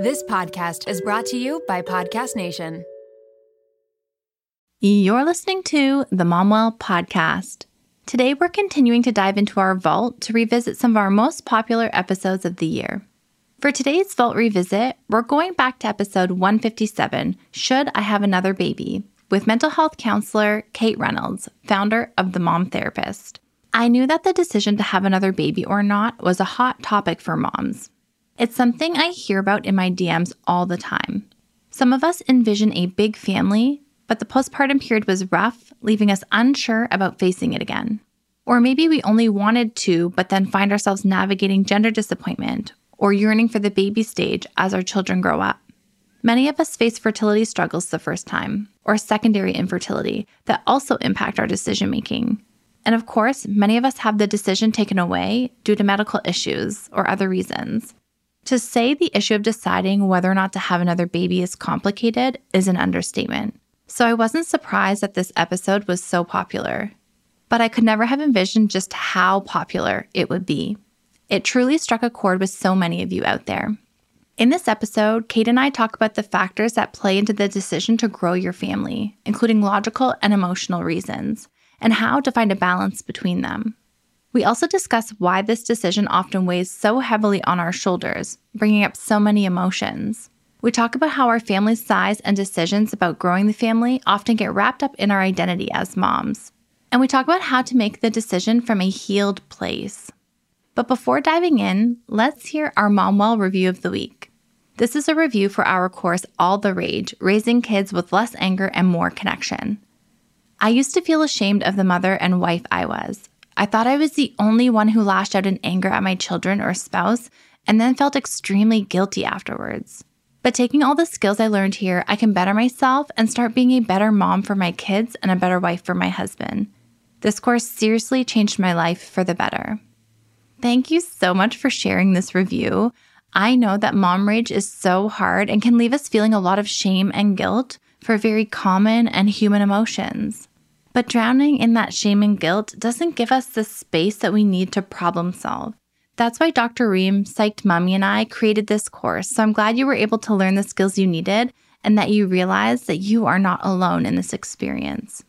This podcast is brought to you by Podcast Nation. You're listening to the Momwell Podcast. Today, we're continuing to dive into our vault to revisit some of our most popular episodes of the year. For today's Vault Revisit, we're going back to episode 157 Should I Have Another Baby? with mental health counselor Kate McReynolds, founder of The Mom Therapist. I knew that the decision to have another baby or not was a hot topic for moms. It's something I hear about in my DMs all the time. Some of us envision a big family, but the postpartum period was rough, leaving us unsure about facing it again. Or maybe we only wanted to, but then find ourselves navigating gender disappointment or yearning for the baby stage as our children grow up. Many of us face fertility struggles the first time, or secondary infertility that also impact our decision making. And of course, many of us have the decision taken away due to medical issues or other reasons. To say the issue of deciding whether or not to have another baby is complicated is an understatement. So I wasn't surprised that this episode was so popular. But I could never have envisioned just how popular it would be. It truly struck a chord with so many of you out there. In this episode, Kate and I talk about the factors that play into the decision to grow your family, including logical and emotional reasons, and how to find a balance between them. We also discuss why this decision often weighs so heavily on our shoulders, bringing up so many emotions. We talk about how our family size and decisions about growing the family often get wrapped up in our identity as moms. And we talk about how to make the decision from a healed place. But before diving in, let's hear our Momwell review of the week. This is a review for our course All the Rage Raising Kids with Less Anger and More Connection. I used to feel ashamed of the mother and wife I was. I thought I was the only one who lashed out in anger at my children or spouse and then felt extremely guilty afterwards. But taking all the skills I learned here, I can better myself and start being a better mom for my kids and a better wife for my husband. This course seriously changed my life for the better. Thank you so much for sharing this review. I know that mom rage is so hard and can leave us feeling a lot of shame and guilt for very common and human emotions. But drowning in that shame and guilt doesn't give us the space that we need to problem solve. That's why Dr. Ream, Psyched Mommy, and I created this course. So I'm glad you were able to learn the skills you needed and that you realize that you are not alone in this experience.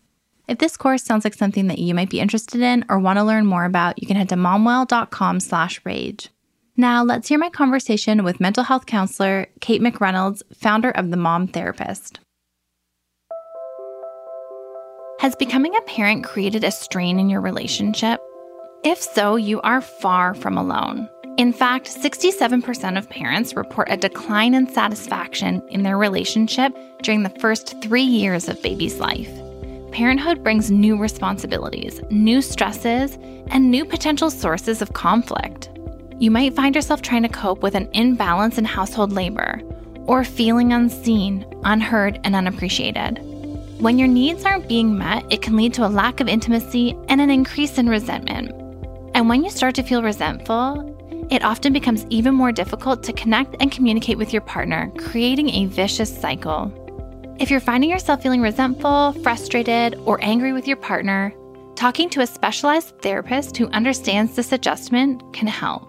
If this course sounds like something that you might be interested in or want to learn more about, you can head to momwell.com slash rage. Now let's hear my conversation with mental health counselor Kate McReynolds, founder of The Mom Therapist. Has becoming a parent created a strain in your relationship? If so, you are far from alone. In fact, 67% of parents report a decline in satisfaction in their relationship during the first three years of baby's life parenthood brings new responsibilities, new stresses, and new potential sources of conflict. You might find yourself trying to cope with an imbalance in household labor or feeling unseen, unheard, and unappreciated. When your needs aren't being met, it can lead to a lack of intimacy and an increase in resentment. And when you start to feel resentful, it often becomes even more difficult to connect and communicate with your partner, creating a vicious cycle. If you're finding yourself feeling resentful, frustrated, or angry with your partner, talking to a specialized therapist who understands this adjustment can help.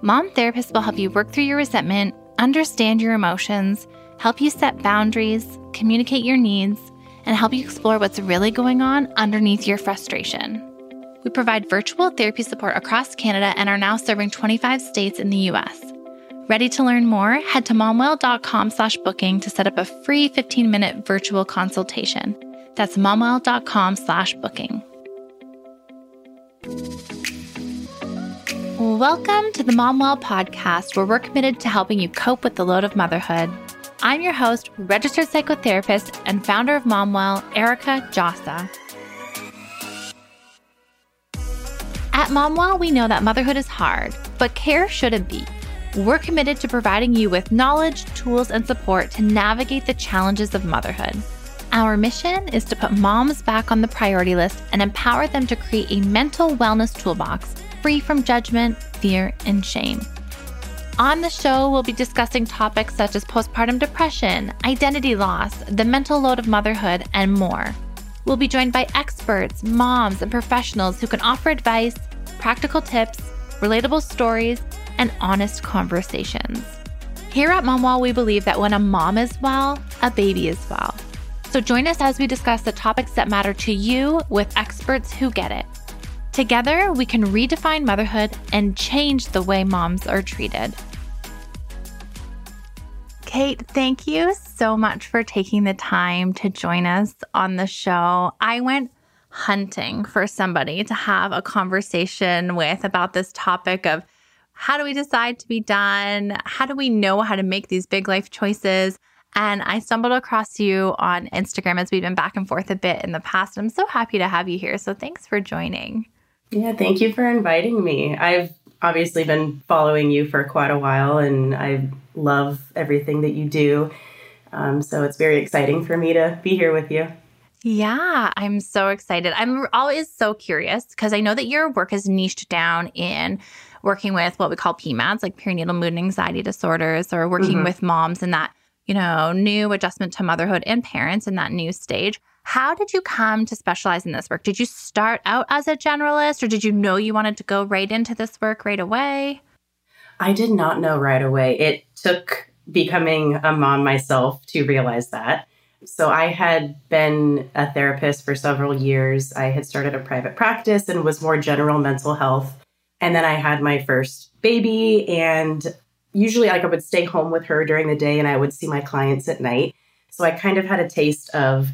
Mom therapists will help you work through your resentment, understand your emotions, help you set boundaries, communicate your needs, and help you explore what's really going on underneath your frustration. We provide virtual therapy support across Canada and are now serving 25 states in the US. Ready to learn more? Head to momwell.com slash booking to set up a free 15-minute virtual consultation. That's momwell.com slash booking. Welcome to the Momwell podcast, where we're committed to helping you cope with the load of motherhood. I'm your host, registered psychotherapist, and founder of Momwell, Erica Djossa. At Momwell, we know that motherhood is hard, but care shouldn't be. We're committed to providing you with knowledge, tools, and support to navigate the challenges of motherhood. Our mission is to put moms back on the priority list and empower them to create a mental wellness toolbox free from judgment, fear, and shame. On the show, we'll be discussing topics such as postpartum depression, identity loss, the mental load of motherhood, and more. We'll be joined by experts, moms, and professionals who can offer advice, practical tips, relatable stories, and honest conversations. Here at Momwell, we believe that when a mom is well, a baby is well. So join us as we discuss the topics that matter to you with experts who get it. Together, we can redefine motherhood and change the way moms are treated. Kate, thank you so much for taking the time to join us on the show. I went hunting for somebody to have a conversation with about this topic of how do we decide to be done? How do we know how to make these big life choices? And I stumbled across you on Instagram as we've been back and forth a bit in the past. I'm so happy to have you here. So thanks for joining. Yeah, thank you for inviting me. I've obviously been following you for quite a while and I love everything that you do. Um, so it's very exciting for me to be here with you. Yeah, I'm so excited. I'm always so curious because I know that your work is niched down in working with what we call PMADs, like perinatal mood and anxiety disorders, or working mm-hmm. with moms in that, you know, new adjustment to motherhood and parents in that new stage. How did you come to specialize in this work? Did you start out as a generalist or did you know you wanted to go right into this work right away? I did not know right away. It took becoming a mom myself to realize that. So I had been a therapist for several years. I had started a private practice and was more general mental health. And then I had my first baby and usually like I would stay home with her during the day and I would see my clients at night. So I kind of had a taste of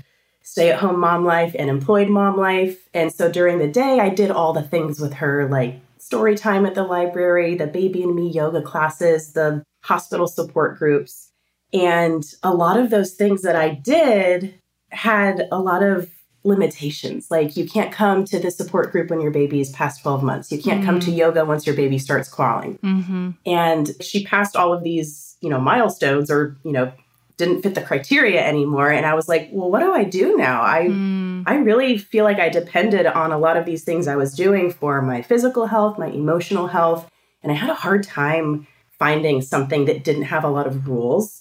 stay at home mom life and employed mom life. And so during the day I did all the things with her like story time at the library, the baby and me yoga classes, the hospital support groups. And a lot of those things that I did had a lot of limitations. Like you can't come to the support group when your baby is past 12 months. You can't mm-hmm. come to mm-hmm. yoga once your baby starts crawling. Mm-hmm. And she passed all of these, you know, milestones or, you know, didn't fit the criteria anymore and I was like, "Well, what do I do now?" I mm. I really feel like I depended on a lot of these things I was doing for my physical health, my emotional health, and I had a hard time finding something that didn't have a lot of rules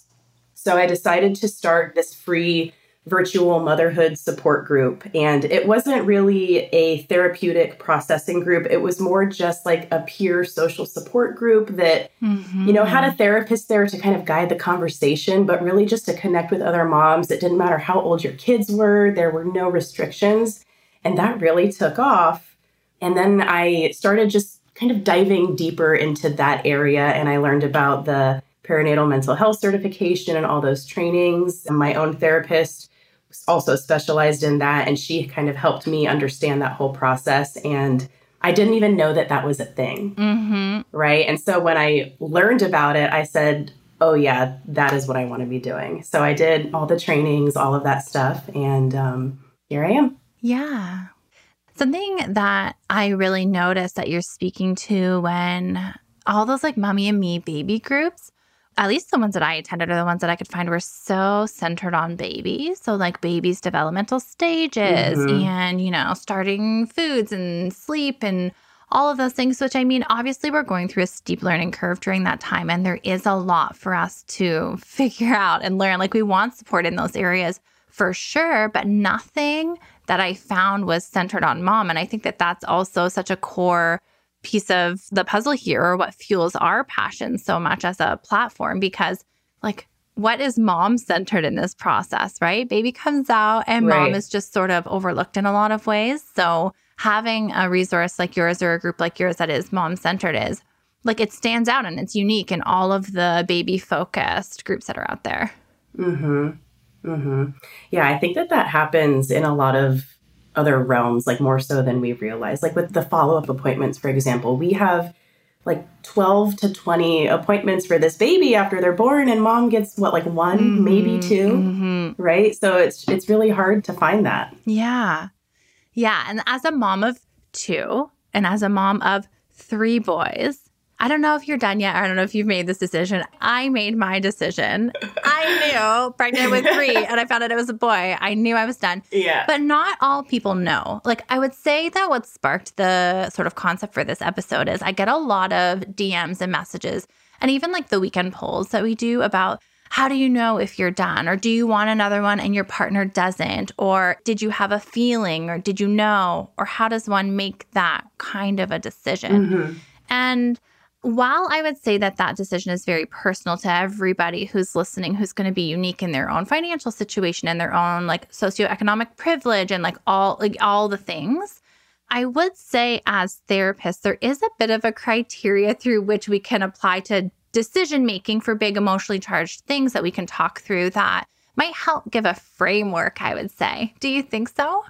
so I decided to start this free virtual motherhood support group. And it wasn't really a therapeutic processing group. It was more just like a peer social support group that, mm-hmm. you know, had a therapist there to kind of guide the conversation, but really just to connect with other moms. It didn't matter how old your kids were, there were no restrictions. And that really took off. And then I started just kind of diving deeper into that area and I learned about the perinatal mental health certification and all those trainings. And my own therapist also specialized in that. And she kind of helped me understand that whole process. And I didn't even know that that was a thing. Mm-hmm. Right. And so when I learned about it, I said, oh, yeah, that is what I want to be doing. So I did all the trainings, all of that stuff. And um, here I am. Yeah. Something that I really noticed that you're speaking to when all those like mommy and me baby groups at least the ones that I attended or the ones that I could find were so centered on babies. So, like babies' developmental stages mm-hmm. and, you know, starting foods and sleep and all of those things, which I mean, obviously, we're going through a steep learning curve during that time. And there is a lot for us to figure out and learn. Like, we want support in those areas for sure, but nothing that I found was centered on mom. And I think that that's also such a core piece of the puzzle here or what fuels our passion so much as a platform because like what is mom centered in this process, right? Baby comes out and right. mom is just sort of overlooked in a lot of ways. So having a resource like yours or a group like yours that is mom centered is like it stands out and it's unique in all of the baby focused groups that are out there. Mhm. Mhm. Yeah, I think that that happens in a lot of other realms, like more so than we realize. Like with the follow up appointments, for example, we have like 12 to 20 appointments for this baby after they're born and mom gets what like one mm-hmm, maybe 2 mm-hmm. right so it's it's really hard to find that yeah yeah and as a mom of two and as a mom of three boys I don't know if you're done yet. I don't know if you've made this decision. I made my decision. I knew pregnant with three and I found out it was a boy. I knew I was done. Yeah. But not all people know. Like, I would say that what sparked the sort of concept for this episode is I get a lot of DMs and messages and even like the weekend polls that we do about how do you know if you're done? Or do you want another one and your partner doesn't? Or did you have a feeling? Or did you know? Or how does one make that kind of a decision? Mm-hmm. And while I would say that that decision is very personal to everybody who's listening, who's going to be unique in their own financial situation and their own like socioeconomic privilege and like all like all the things, I would say as therapists, there is a bit of a criteria through which we can apply to decision making for big emotionally charged things that we can talk through that might help give a framework, I would say. Do you think so?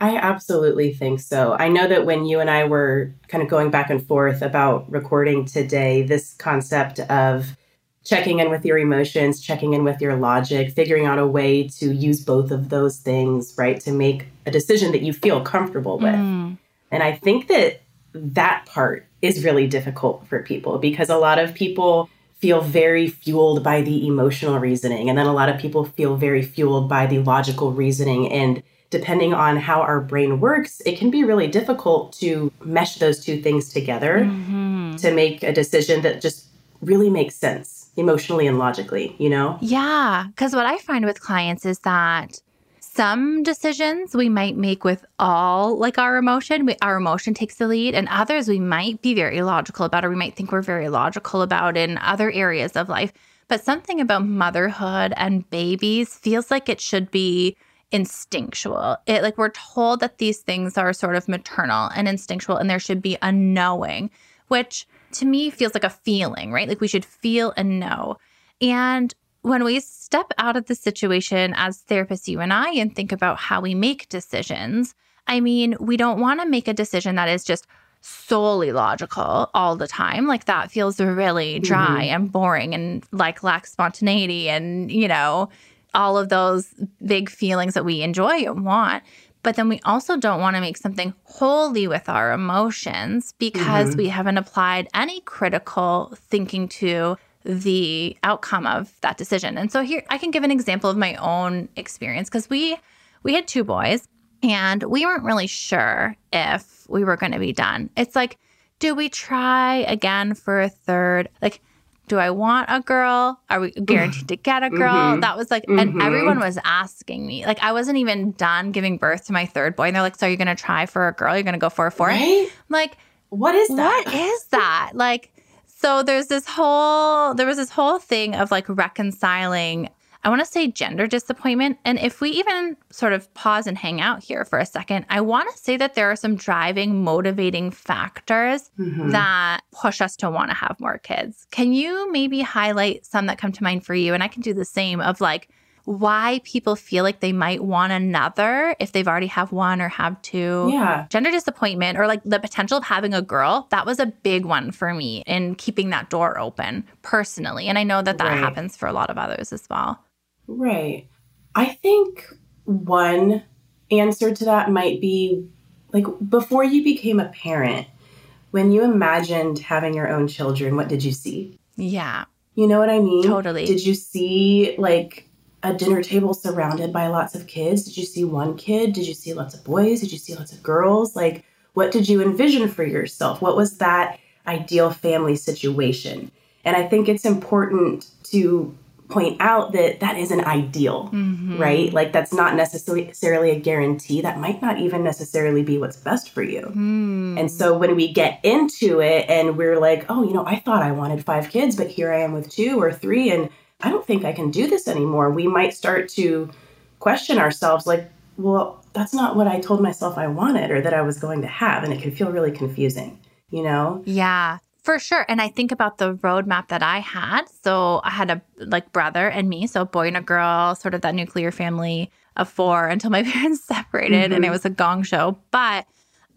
I absolutely think so. I know that when you and I were kind of going back and forth about recording today, this concept of checking in with your emotions, checking in with your logic, figuring out a way to use both of those things, right, to make a decision that you feel comfortable with. Mm. And I think that that part is really difficult for people because a lot of people feel very fueled by the emotional reasoning and then a lot of people feel very fueled by the logical reasoning and depending on how our brain works, it can be really difficult to mesh those two things together mm-hmm. to make a decision that just really makes sense emotionally and logically, you know? Yeah. Because what I find with clients is that some decisions we might make with all like our emotion, we, our emotion takes the lead, and others we might be very logical about, or we might think we're very logical about in other areas of life. But something about motherhood and babies feels like it should be instinctual. It like we're told that these things are sort of maternal and instinctual and there should be a knowing, which to me feels like a feeling, right? Like we should feel and know. And when we step out of the situation as therapists, you and I, and think about how we make decisions, I mean, we don't want to make a decision that is just solely logical all the time. Like that feels really dry mm-hmm. and boring and like lacks spontaneity and, you know, all of those big feelings that we enjoy and want. But then we also don't want to make something wholly with our emotions because mm-hmm. we haven't applied any critical thinking to the outcome of that decision. And so here I can give an example of my own experience because we we had two boys and we weren't really sure if we were going to be done. It's like do we try again for a third? Like do I want a girl? Are we guaranteed to get a girl? Mm-hmm. That was like, mm-hmm. and everyone was asking me. Like, I wasn't even done giving birth to my third boy. And they're like, So, are you going to try for a girl? You're going to go for a fourth? Right? I'm like, what is that? What is that? Like, so there's this whole, there was this whole thing of like reconciling I want to say gender disappointment. And if we even sort of pause and hang out here for a second, I want to say that there are some driving, motivating factors mm-hmm. that push us to want to have more kids. Can you maybe highlight some that come to mind for you? And I can do the same of like, why people feel like they might want another if they've already have one or have two. Yeah. Gender disappointment or like the potential of having a girl, that was a big one for me in keeping that door open personally. And I know that that right. happens for a lot of others as well. Right. I think one answer to that might be like before you became a parent, when you imagined having your own children, what did you see? Yeah. You know what I mean? Totally. Did you see like a dinner table surrounded by lots of kids? Did you see one kid? Did you see lots of boys? Did you see lots of girls? Like, what did you envision for yourself? What was that ideal family situation? And I think it's important to point out that that isn't ideal, mm-hmm. right? Like that's not necessarily a guarantee. That might not even necessarily be what's best for you. Mm. And so when we get into it and we're like, oh, you know, I thought I wanted five kids, but here I am with two or three, and I don't think I can do this anymore. We might start to question ourselves like, well, that's not what I told myself I wanted or that I was going to have. And it can feel really confusing, you know? Yeah. For sure. And I think about the roadmap that I had. So I had a like brother and me, so a boy and a girl, sort of that nuclear family of four until my parents separated mm-hmm. and it mm-hmm. was a gong show. But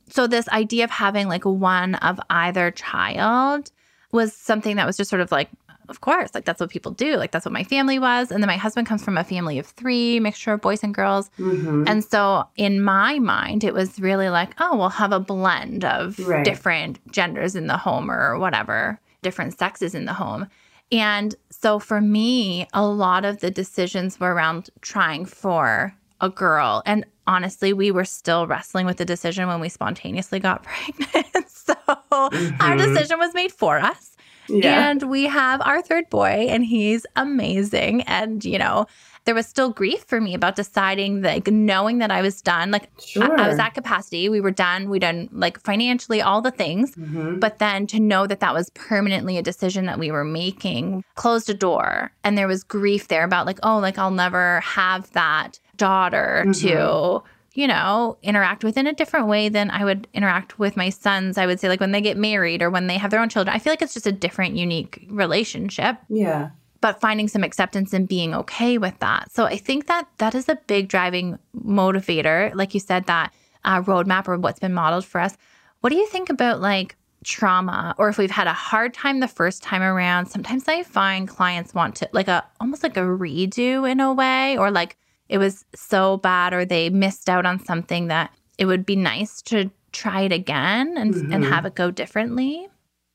so this idea of having like one of either child was something that was just sort of like of course, like that's what people do. Like that's what my family was. And then my husband comes from a family of three, mixture of boys and girls. Mm-hmm. And so in my mind, it was really like, oh, we'll have a blend of right. different genders in the home or whatever, different sexes in the home. And so for me, a lot of the decisions were around trying for a girl. And honestly, we were still wrestling with the decision when we spontaneously got pregnant. so mm-hmm. our decision was made for us. Yeah. And we have our third boy, and he's amazing. And, you know, there was still grief for me about deciding, like, knowing that I was done. Like, I, Sure. I was at capacity. We were done. We done, like, financially, all the things. Mhm. But then to know that that was permanently a decision that we were making closed a door. And there was grief there about, like, oh, like, I'll never have that daughter Mhm. to, you know, interact with in a different way than I would interact with my sons. I would say, like, when they get married or when they have their own children. I feel like it's just a different, unique relationship Yeah. but finding some acceptance and being okay with that. So I think that that is a big driving motivator. Like you said, that uh, roadmap or what's been modeled for us. What do you think about like trauma or if we've had a hard time the first time around? Sometimes I find clients want to like a almost like a redo in a way, or like it was so bad or they missed out on something that it would be nice to try it again and, and Mhm. have it go differently.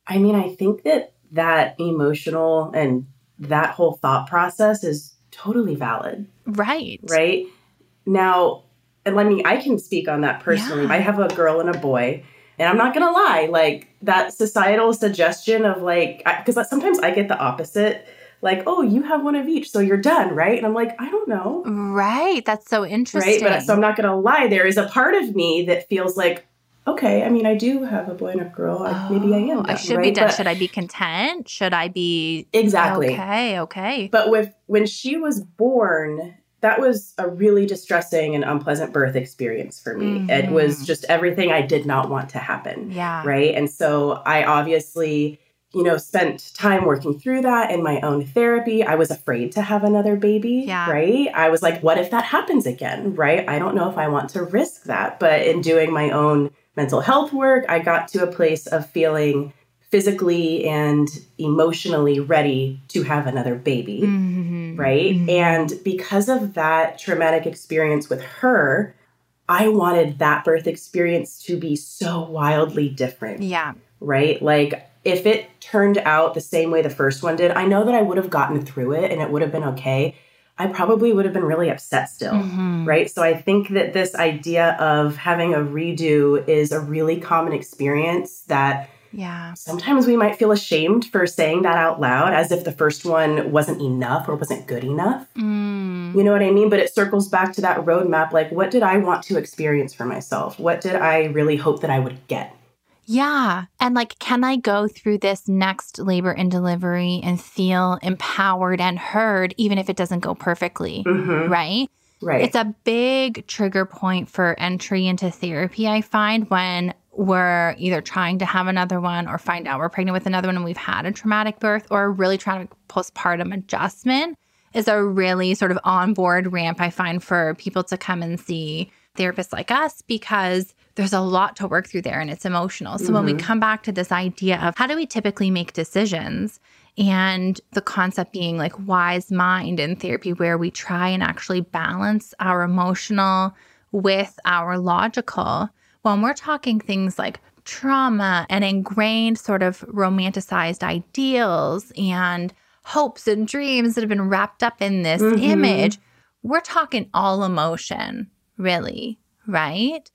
I mean, I think that that emotional and that whole thought process is totally valid, Right. right? Now, and let me, I can speak on that personally. Yeah. I have a girl and a boy, and I'm not gonna lie, like that societal suggestion of like, because sometimes I get the opposite, like, oh, you have one of each, so you're done, right? And I'm like, I don't know. Right. That's so interesting. Right. But so I'm not going to lie. There is a part of me that feels like, okay, I mean, I do have a boy and a girl. I, maybe I am. Oh, I done, should be done. But- should I be content? Should I be Exactly. Okay, okay. But with when she was born, that was a really distressing and unpleasant birth experience for me. It was Mhm. just everything I did not want to happen. yeah. Right. And so I obviously, you know, spent time working through that in my own therapy. I was afraid to have another baby. Yeah. Right. I was like, what if that happens again? Right. I don't know if I want to risk that. But in doing my own mental health work, I got to a place of feeling physically and emotionally ready to have another baby Mhm. right? Mhm. And because of that traumatic experience with her, I wanted that birth experience to be so wildly different, Yeah. right? Like if it turned out the same way the first one did, I know that I would have gotten through it and it would have been okay. I probably would have been really upset still. Mhm. Right. So I think that this idea of having a redo is a really common experience that Yeah. sometimes we might feel ashamed for saying that out loud as if the first one wasn't enough or wasn't good enough. Mm. You know what I mean? But it circles back to that roadmap like, what did I want to experience for myself? What did I really hope that I would get? Yeah. And like, can I go through this next labor and delivery and feel empowered and heard, even if it doesn't go perfectly? Mhm. Right. Right. It's a big trigger point for entry into therapy, I find, when we're either trying to have another one or find out we're pregnant with another one and we've had a traumatic birth or a really traumatic postpartum adjustment is a really sort of onboard ramp I find for people to come and see therapists like us because there's a lot to work through there and it's emotional. So when we Mhm. come back to this idea of how do we typically make decisions and the concept being like wise mind in therapy where we try and actually balance our emotional with our logical when we're talking things like trauma and ingrained sort of romanticized ideals and hopes and dreams that have been wrapped up in this Mhm. image we're talking all emotion really right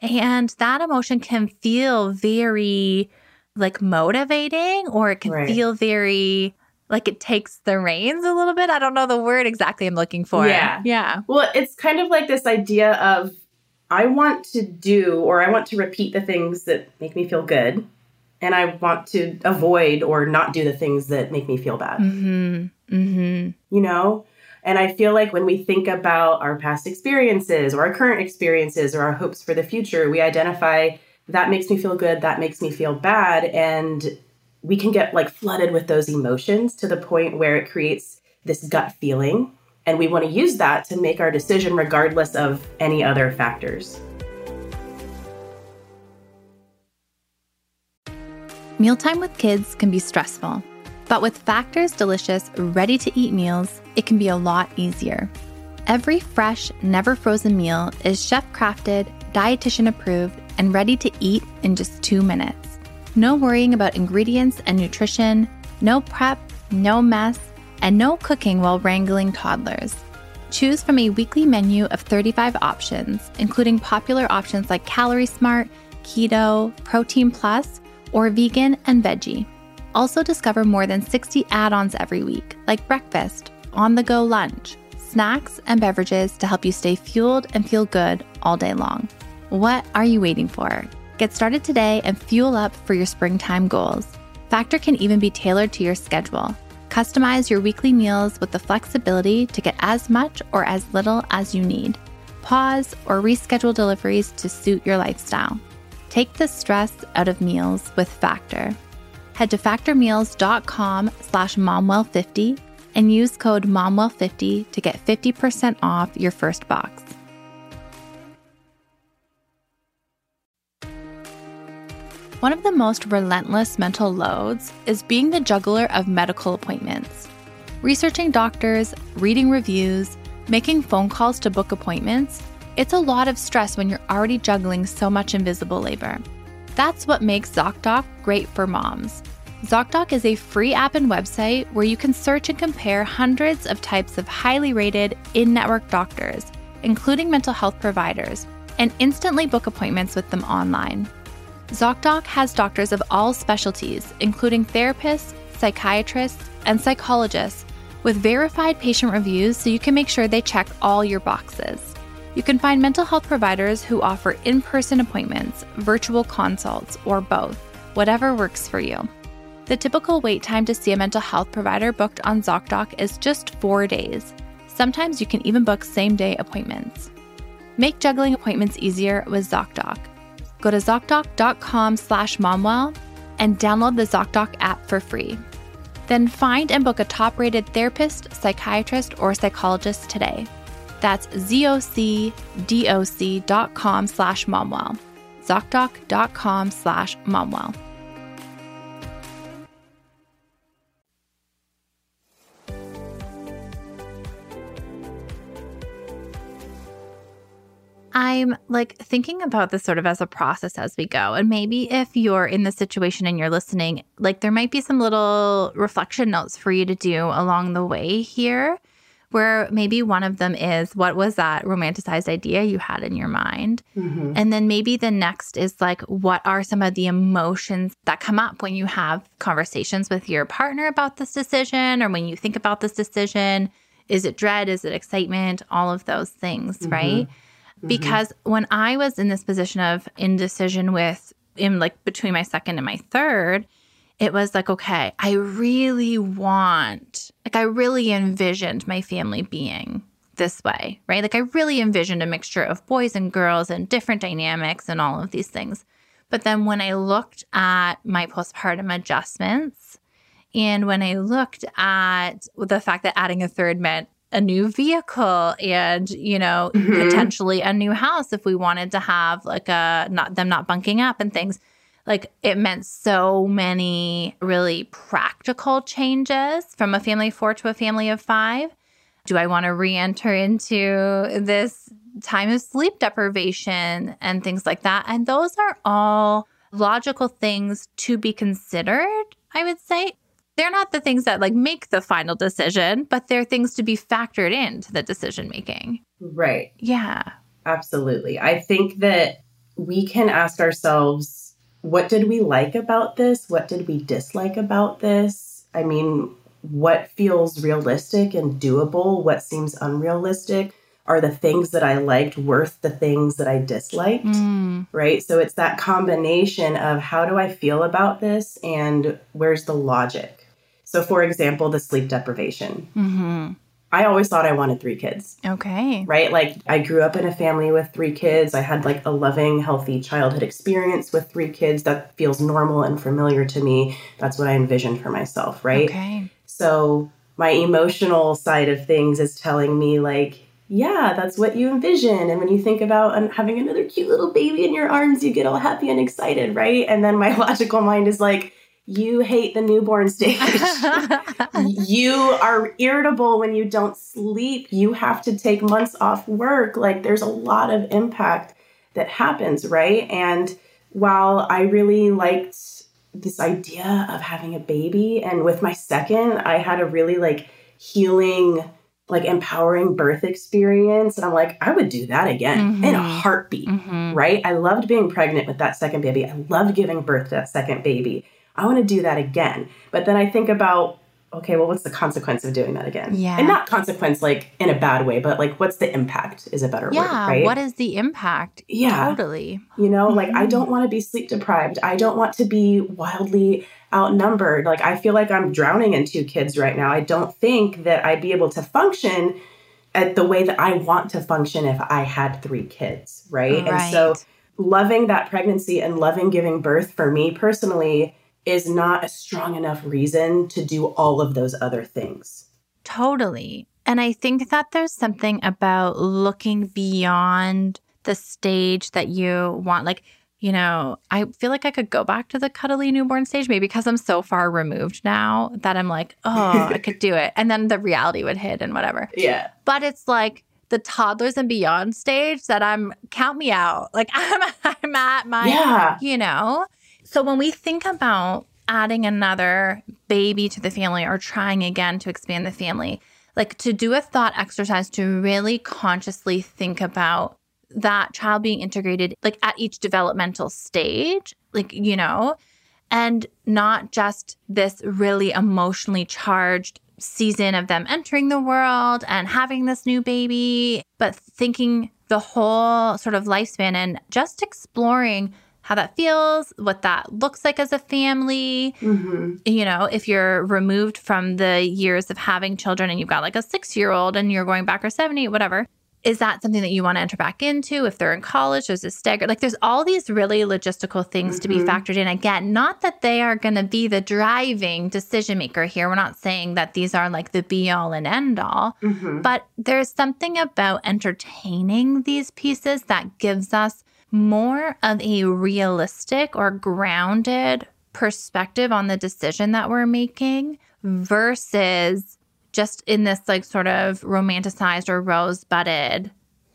and that emotion can feel very like motivating or it can Right. feel very like it takes the reins a little bit. I don't know the word exactly I'm looking for. Yeah. Yeah. Well, it's kind of like this idea of I want to do or I want to repeat the things that make me feel good. And I want to avoid or not do the things that make me feel bad. Mhm. Mhm. you know? And I feel like when we think about our past experiences or our current experiences or our hopes for the future, we identify that makes me feel good, that makes me feel bad. And we can get like flooded with those emotions to the point where it creates this gut feeling. And we want to use that to make our decision regardless of any other factors. Mealtime with kids can be stressful, but with Factor's delicious, ready to eat meals, it can be a lot easier. Every fresh, never frozen meal is chef crafted, dietitian approved, and ready to eat in just two minutes. No worrying about ingredients and nutrition, no prep, no mess, and no cooking while wrangling toddlers. Choose from a weekly menu of 35 options, including popular options like Calorie Smart, Keto, Protein Plus, or Vegan and Veggie. Also, discover more than 60 add ons every week, like breakfast, on the go lunch, snacks, and beverages to help you stay fueled and feel good all day long. What are you waiting for? Get started today and fuel up for your springtime goals. Factor can even be tailored to your schedule. Customize your weekly meals with the flexibility to get as much or as little as you need. Pause or reschedule deliveries to suit your lifestyle. Take the stress out of meals with Factor. Head to factormeals.com slash momwell50 and use code momwell50 to get 50% off your first box. One of the most relentless mental loads is being the juggler of medical appointments. Researching doctors, reading reviews, making phone calls to book appointments, it's a lot of stress when you're already juggling so much invisible labor. That's what makes ZocDoc great for moms. ZocDoc is a free app and website where you can search and compare hundreds of types of highly rated in network doctors, including mental health providers, and instantly book appointments with them online. ZocDoc has doctors of all specialties, including therapists, psychiatrists, and psychologists, with verified patient reviews so you can make sure they check all your boxes. You can find mental health providers who offer in person appointments, virtual consults, or both, whatever works for you. The typical wait time to see a mental health provider booked on ZocDoc is just four days. Sometimes you can even book same day appointments. Make juggling appointments easier with ZocDoc. Go to ZocDoc.com slash momwell and download the ZocDoc app for free. Then find and book a top rated therapist, psychiatrist, or psychologist today. That's zocdoc.com slash momwell. ZocDoc.com slash momwell. I'm like thinking about this sort of as a process as we go. And maybe if you're in the situation and you're listening, like there might be some little reflection notes for you to do along the way here, where maybe one of them is what was that romanticized idea you had in your mind? Mm-hmm. And then maybe the next is like, what are some of the emotions that come up when you have conversations with your partner about this decision or when you think about this decision? Is it dread? Is it excitement? All of those things, mm-hmm. right? Mm-hmm. because when I was in this position of indecision with in like between my second and my third, it was like, okay, I really want, like, I really envisioned my family being this way, right? Like, I really envisioned a mixture of boys and girls and different dynamics and all of these things. But then when I looked at my postpartum adjustments, and when I looked at the fact that adding a third meant a new vehicle and you know mm-hmm. potentially a new house if we wanted to have like a not them not bunking up and things. Like it meant so many really practical changes from a family of four to a family of five. Do i want to re-enter into this time of sleep deprivation and things like that? And those are all logical things to be considered i would say they're not the things that like make the final decision, but they're things to be factored into the decision making. Right. Yeah. Absolutely. I think that we can ask ourselves, what did we like about this? What did we dislike about this? I mean, what feels realistic and doable? What seems unrealistic? Are the things that I liked worth the things that I disliked? Mm. Right. So it's that combination of how do I feel about this and where's the logic? So, for example, the sleep deprivation. Mm-hmm. I always thought I wanted three kids. Okay. Right? Like, I grew up in a family with three kids. I had like a loving, healthy childhood experience with three kids that feels normal and familiar to me. That's what I envisioned for myself. Right. Okay. So, my emotional side of things is telling me, like, yeah, that's what you envision. And when you think about having another cute little baby in your arms, you get all happy and excited, right? And then my logical mind is like, you hate the newborn stage. you are irritable when you don't sleep. You have to take months off work. Like there's a lot of impact that happens, right? And while I really liked this idea of having a baby, and with my second, I had a really like healing, like empowering birth experience. And I'm like, I would do that again mm-hmm. in a heartbeat, mm-hmm. right? I loved being pregnant with that second baby. I loved giving birth to that second baby. I want to do that again. But then I think about, okay, well, what's the consequence of doing that again? Yeah. And not consequence like in a bad way, but like what's the impact is a better yeah, word, right? what is the impact? Yeah. Totally. You know, like I don't mm-hmm. want to be sleep deprived. I don't want to be wildly outnumbered. Like I feel like I'm drowning in two kids right now. I don't think that I'd be able to function at the way that I want to function if I had three kids, right? And so loving that pregnancy and loving giving birth for me personally is not a strong enough reason to do all of those other things. Totally. And I think that there's something about looking beyond the stage that you want. Like, you know, I feel like I could go back to the cuddly newborn stage, maybe because I'm so far removed now that I'm like, oh, I could do it. And then the reality would hit and whatever. Yeah. But it's like the toddlers and beyond stage that I'm, count me out. Like, I'm, I'm at my, Yeah. you know? So when we think about adding another baby to the family or trying again to expand the family, like to do a thought exercise to really consciously think about that child being integrated like at each developmental stage, like, you know, and not just this really emotionally charged season of them entering the world and having this new baby, but thinking the whole sort of lifespan and just exploring how that feels, what that looks like as a family. hmm You know, if you're removed from the years of having children and you've got like a six year old and you're going back or 70, whatever. Is that something that you want to enter back into? If they're in college, there's a stagger. Like, there's all these really logistical things to be Mhm. factored in. Again, not that they are going to be the driving decision maker here. We're not saying that these are like the be all and end all. hmm But there's something about entertaining these pieces that gives us more of a realistic or grounded perspective on the decision that we're making versus just in this like sort of romanticized or rose budded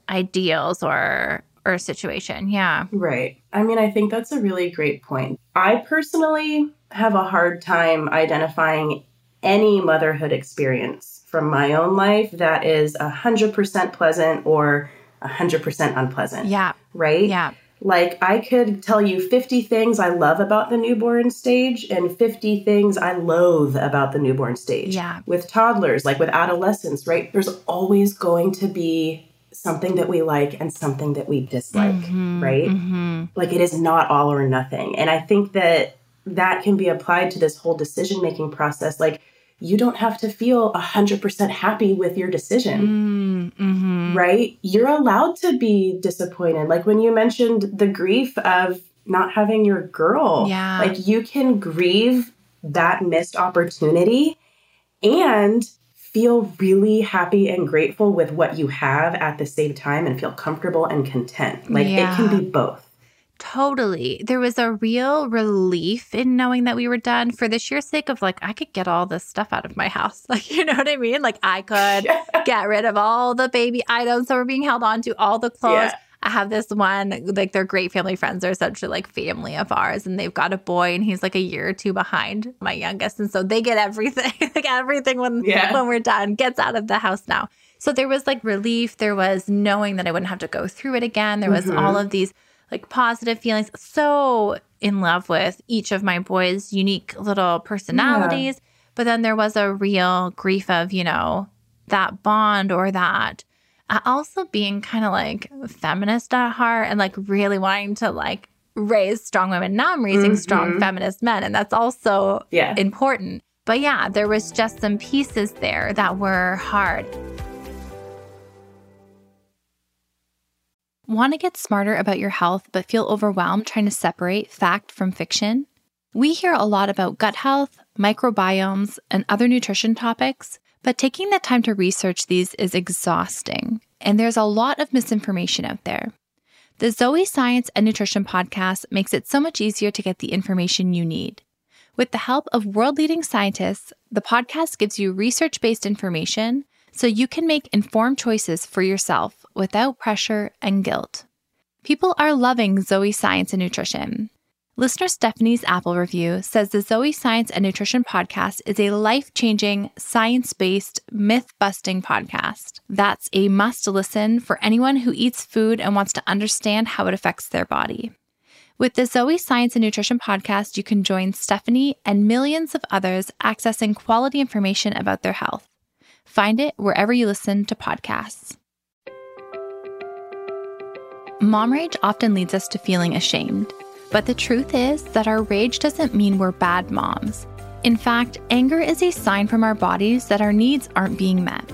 ideals or or situation. Yeah. Right. I mean, I think that's a really great point. I personally have a hard time identifying any motherhood experience from my own life that is 100% pleasant or 100% unpleasant. Yeah. Right? Yeah. Like, I could tell you 50 things I love about the newborn stage and 50 things I loathe about the newborn stage. Yeah. With toddlers, like with adolescents, right? There's always going to be something that we like and something that we dislike, Mhm, right? mhm. Like, it is not all or nothing. And I think that that can be applied to this whole decision making process. Like, you don't have to feel 100% happy with your decision Mm, mhm. right? You're allowed to be disappointed. Like when you mentioned the grief of not having your girl. Yeah. Like you can grieve that missed opportunity and feel really happy and grateful with what you have at the same time and feel comfortable and content. Like it can be both. Totally. There was a real relief in knowing that we were done for the sheer sake of like, I could get all this stuff out of my house. Like, you know what I mean? Like, I could get rid of all the baby items that were being held on to, all the clothes. Yeah. I have this one, like, they're great family friends. They're essentially like family of ours, and they've got a boy, and he's like a year or two behind my youngest. And so they get everything, like, everything when, Yeah. when we're done gets out of the house now. So there was like relief. There was knowing that I wouldn't have to go through it again. There was Mhm. all of these like positive feelings. So in love with each of my boys' unique little personalities. But then there was a real grief of, you know, that bond or that uh, also being kind of like feminist at heart and like really wanting to like raise strong women. Now I'm raising strong Mhm. feminist men. And that's also Yeah. important. But yeah, there was just some pieces there that were hard. Want to get smarter about your health but feel overwhelmed trying to separate fact from fiction? We hear a lot about gut health, microbiomes, and other nutrition topics, but taking the time to research these is exhausting, and there's a lot of misinformation out there. The Zoe Science and Nutrition podcast makes it so much easier to get the information you need. With the help of world leading scientists, the podcast gives you research based information so you can make informed choices for yourself without pressure and guilt. People are loving Zoe Science and Nutrition. Listener Stephanie's Apple review says the Zoe Science and Nutrition podcast is a life changing, science based, myth busting podcast. That's a must listen for anyone who eats food and wants to understand how it affects their body. With the Zoe Science and Nutrition podcast, you can join Stephanie and millions of others accessing quality information about their health. Find it wherever you listen to podcasts. Mom rage often leads us to feeling ashamed, but the truth is that our rage doesn't mean we're bad moms. In fact, anger is a sign from our bodies that our needs aren't being met.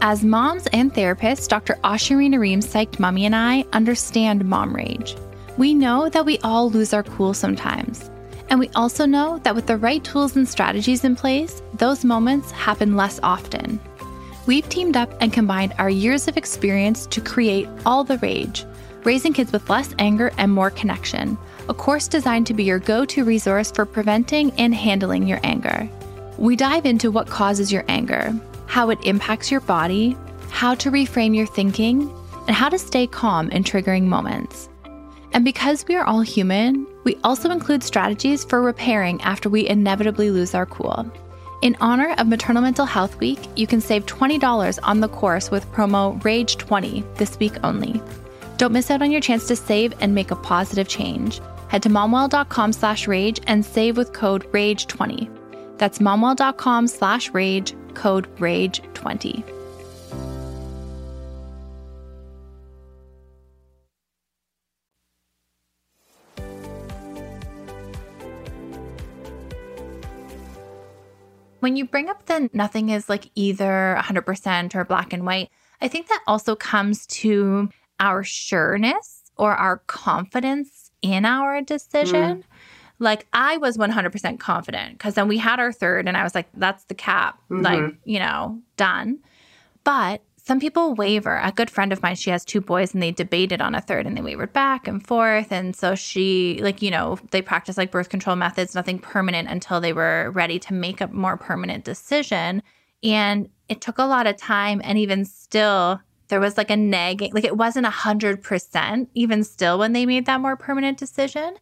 As moms and therapists, Dr. Ashurina Ream Psyched Mommy and I understand mom rage. We know that we all lose our cool sometimes. And we also know that with the right tools and strategies in place, those moments happen less often. We've teamed up and combined our years of experience to create All the Rage, raising kids with less anger and more connection, a course designed to be your go to resource for preventing and handling your anger. We dive into what causes your anger, how it impacts your body, how to reframe your thinking, and how to stay calm in triggering moments. And because we are all human, we also include strategies for repairing after we inevitably lose our cool. In honor of Maternal Mental Health Week, you can save $20 on the course with promo RAGE20 this week only. Don't miss out on your chance to save and make a positive change. Head to momwell.com slash rage and save with code RAGE20. That's momwell.com slash rage, code RAGE20. When you bring up the nothing is like either 100% or black and white, I think that also comes to our sureness or our confidence in our decision. Mm. Like I was 100% confident because then we had our third and I was like, that's the cap, mm-hmm. like, you know, done. But some people waver. A good friend of mine, she has two boys and they debated on a third and they wavered back and forth. And so she, like, you know, they practiced like birth control methods, nothing permanent until they were ready to make a more permanent decision. And it took a lot of time. And even still, there was like a nagging, like it wasn't a hundred percent, even still when they made that more permanent decision.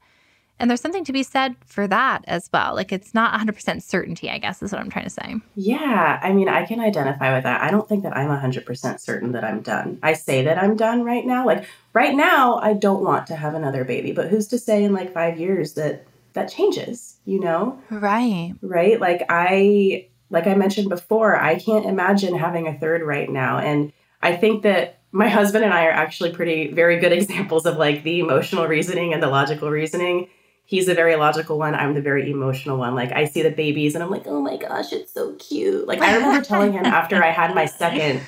And there's something to be said for that as well. Like it's not 100% certainty, I guess is what I'm trying to say. Yeah. I mean, I can identify with that. I don't think that I'm 100% certain that I'm done. I say that I'm done right now. Like right now, I don't want to have another baby, but who's to say in like five years that that changes, you know? Right. Right. Like I, like I mentioned before, I can't imagine having a third right now. And I think that my husband and I are actually pretty, very good examples of like the emotional reasoning and the logical reasoning he's the very logical one. I'm the very emotional one. Like I see the babies and I'm like, oh my gosh, it's so cute. Like I remember telling him after I had my second,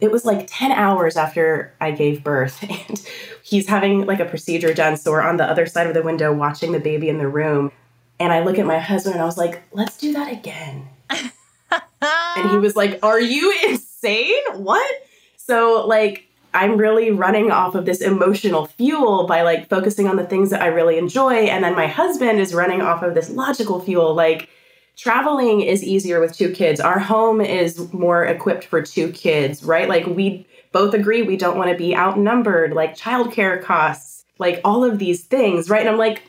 it was like 10 hours after I gave birth and he's having like a procedure done. So we're on the other side of the window watching the baby in the room. And I look at my husband and I was like, let's do that again. and he was like, are you insane? What? So like I'm really running off of this emotional fuel by like focusing on the things that I really enjoy. And then my husband is running off of this logical fuel. Like traveling is easier with two kids. Our home is more equipped for two kids, right? Like we both agree we don't want to be outnumbered, like childcare costs, like all of these things, right? And I'm like,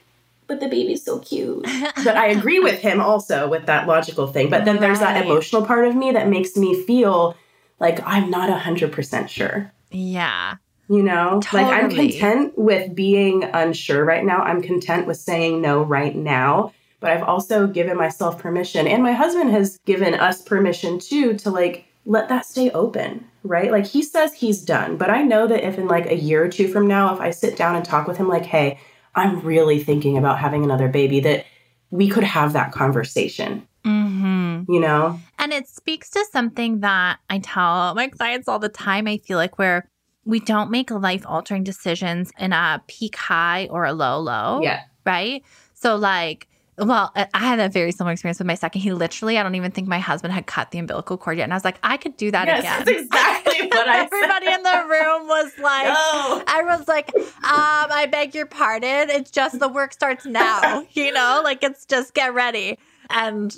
but the baby's so cute. but I agree with him also with that logical thing. But then there's that emotional part of me that makes me feel like I'm not 100% sure. Yeah. You know, totally. like I'm content with being unsure right now. I'm content with saying no right now. But I've also given myself permission, and my husband has given us permission too to like let that stay open, right? Like he says he's done, but I know that if in like a year or two from now, if I sit down and talk with him, like, hey, I'm really thinking about having another baby, that we could have that conversation. Mm-hmm. You know? And it speaks to something that I tell my clients all the time. I feel like where we don't make life altering decisions in a peak high or a low low. Yeah. Right. So, like, well, I had a very similar experience with my second. He literally, I don't even think my husband had cut the umbilical cord yet. And I was like, I could do that yes, again. That's exactly what I Everybody in the room was like, no. everyone's like, um, I beg your pardon. It's just the work starts now, you know, like it's just get ready. And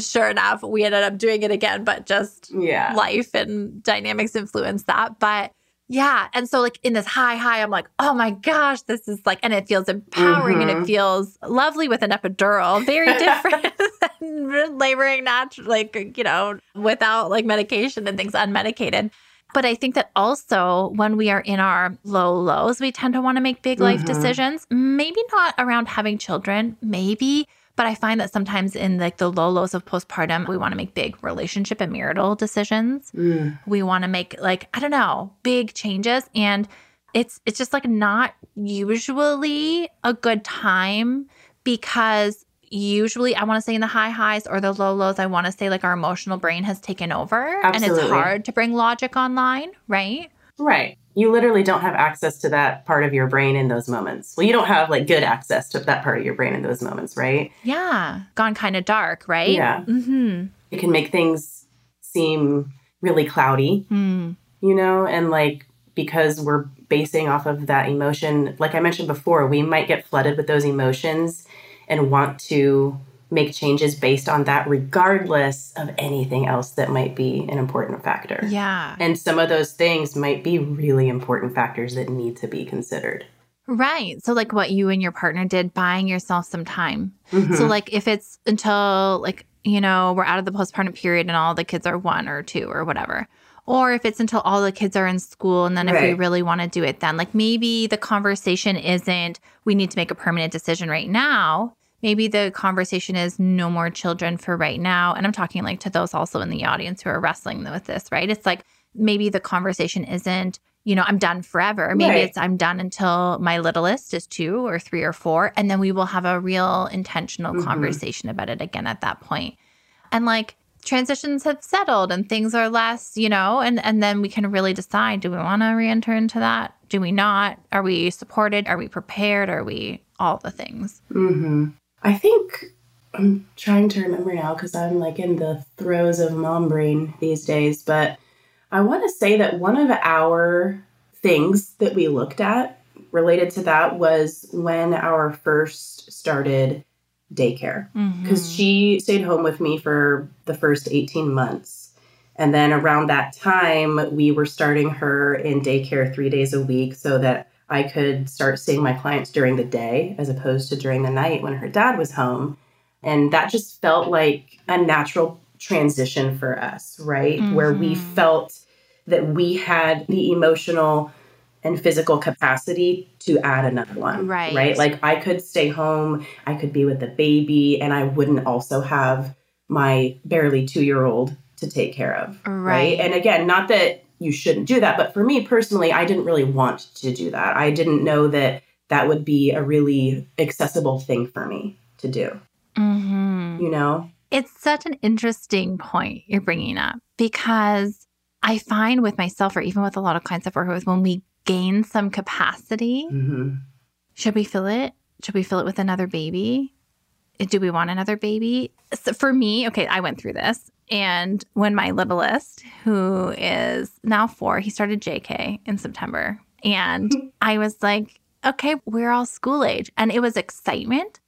sure enough, we ended up doing it again, but just yeah. life and dynamics influenced that. But yeah. And so, like, in this high, high, I'm like, oh my gosh, this is like, and it feels empowering mm-hmm. and it mm-hmm. feels lovely with an epidural, very different than laboring naturally, like, you know, without like medication and things unmedicated. But I think that also when we are in our low lows, we tend to want to make big life Mhm. decisions. Maybe not around having children, maybe. But I find that sometimes in like the low lows of postpartum, we want to make big relationship and marital decisions. Mm. We want to make like, I don't know, big changes. And it's it's just like not usually a good time because usually I want to say in the high highs or the low lows, I want to say like our emotional brain has taken over and it's hard to bring logic online, right? Right. You literally don't have access to that part of your brain in those moments. Well, you don't have like good access to that part of your brain in those moments, right? Yeah. Gone kind of dark, right? Yeah. Mm-hmm. It can make things seem really cloudy, Hmm. you know, and like because we're basing off of that emotion, like I mentioned before, we might get flooded with those emotions and want to make changes based on that, regardless of anything else that might be an important factor. Yeah. And some of those things might be really important factors that need to be considered. Right. So like what you and your partner did, buying yourself some time. Mhm. So like if it's until like, you know, we're out of the postpartum period and all the kids are one or two or whatever. Or if it's until all the kids are in school and then if we really want to do it then like maybe the conversation isn't we need to make a permanent decision right now. Maybe the conversation is no more children for right now. And I'm talking like to those also in the audience who are wrestling with this, right? It's like maybe the conversation isn't, you know, I'm done forever. Maybe Right. it's I'm done until my littlest is two or three or four. And then we will have a real intentional Mhm. conversation about it again at that point. And like transitions have settled and things are less, you know, and, and then we can really decide do we want to re enter into that? Do we not? Are we supported? Are we prepared? Are we all the things? hmm I think I'm trying to remember now because I'm like in the throes of mom brain these days, but I want to say that one of our things that we looked at related to that was when our first started daycare mm-hmm. because she stayed home with me for the first 18 months. And then around that time, we were starting her in daycare three days a week so that I could start seeing my clients during the day as opposed to during the night when her dad was home. And that just felt like a natural transition for us, right? Where we Mhm. felt that we had the emotional and physical capacity to add another one. Right. Right. Like I could stay home, I could be with the baby, and I wouldn't also have my barely two year old to take care of. Right. And again, not that you shouldn't do that, but for me personally, I didn't really want to do that. I didn't know that that would be a really accessible thing for me to do, hmm you know? It's such an interesting point you're bringing up because I find with myself, or even with a lot of clients I've worked with, when we gain some capacity, hmm should we fill it? Should we fill it with another baby? Do we want another baby? So for me, okay, I went through this. And when my littlest, who is now four, he started JK in September. And I was like, okay, we're all school age. And it was excitement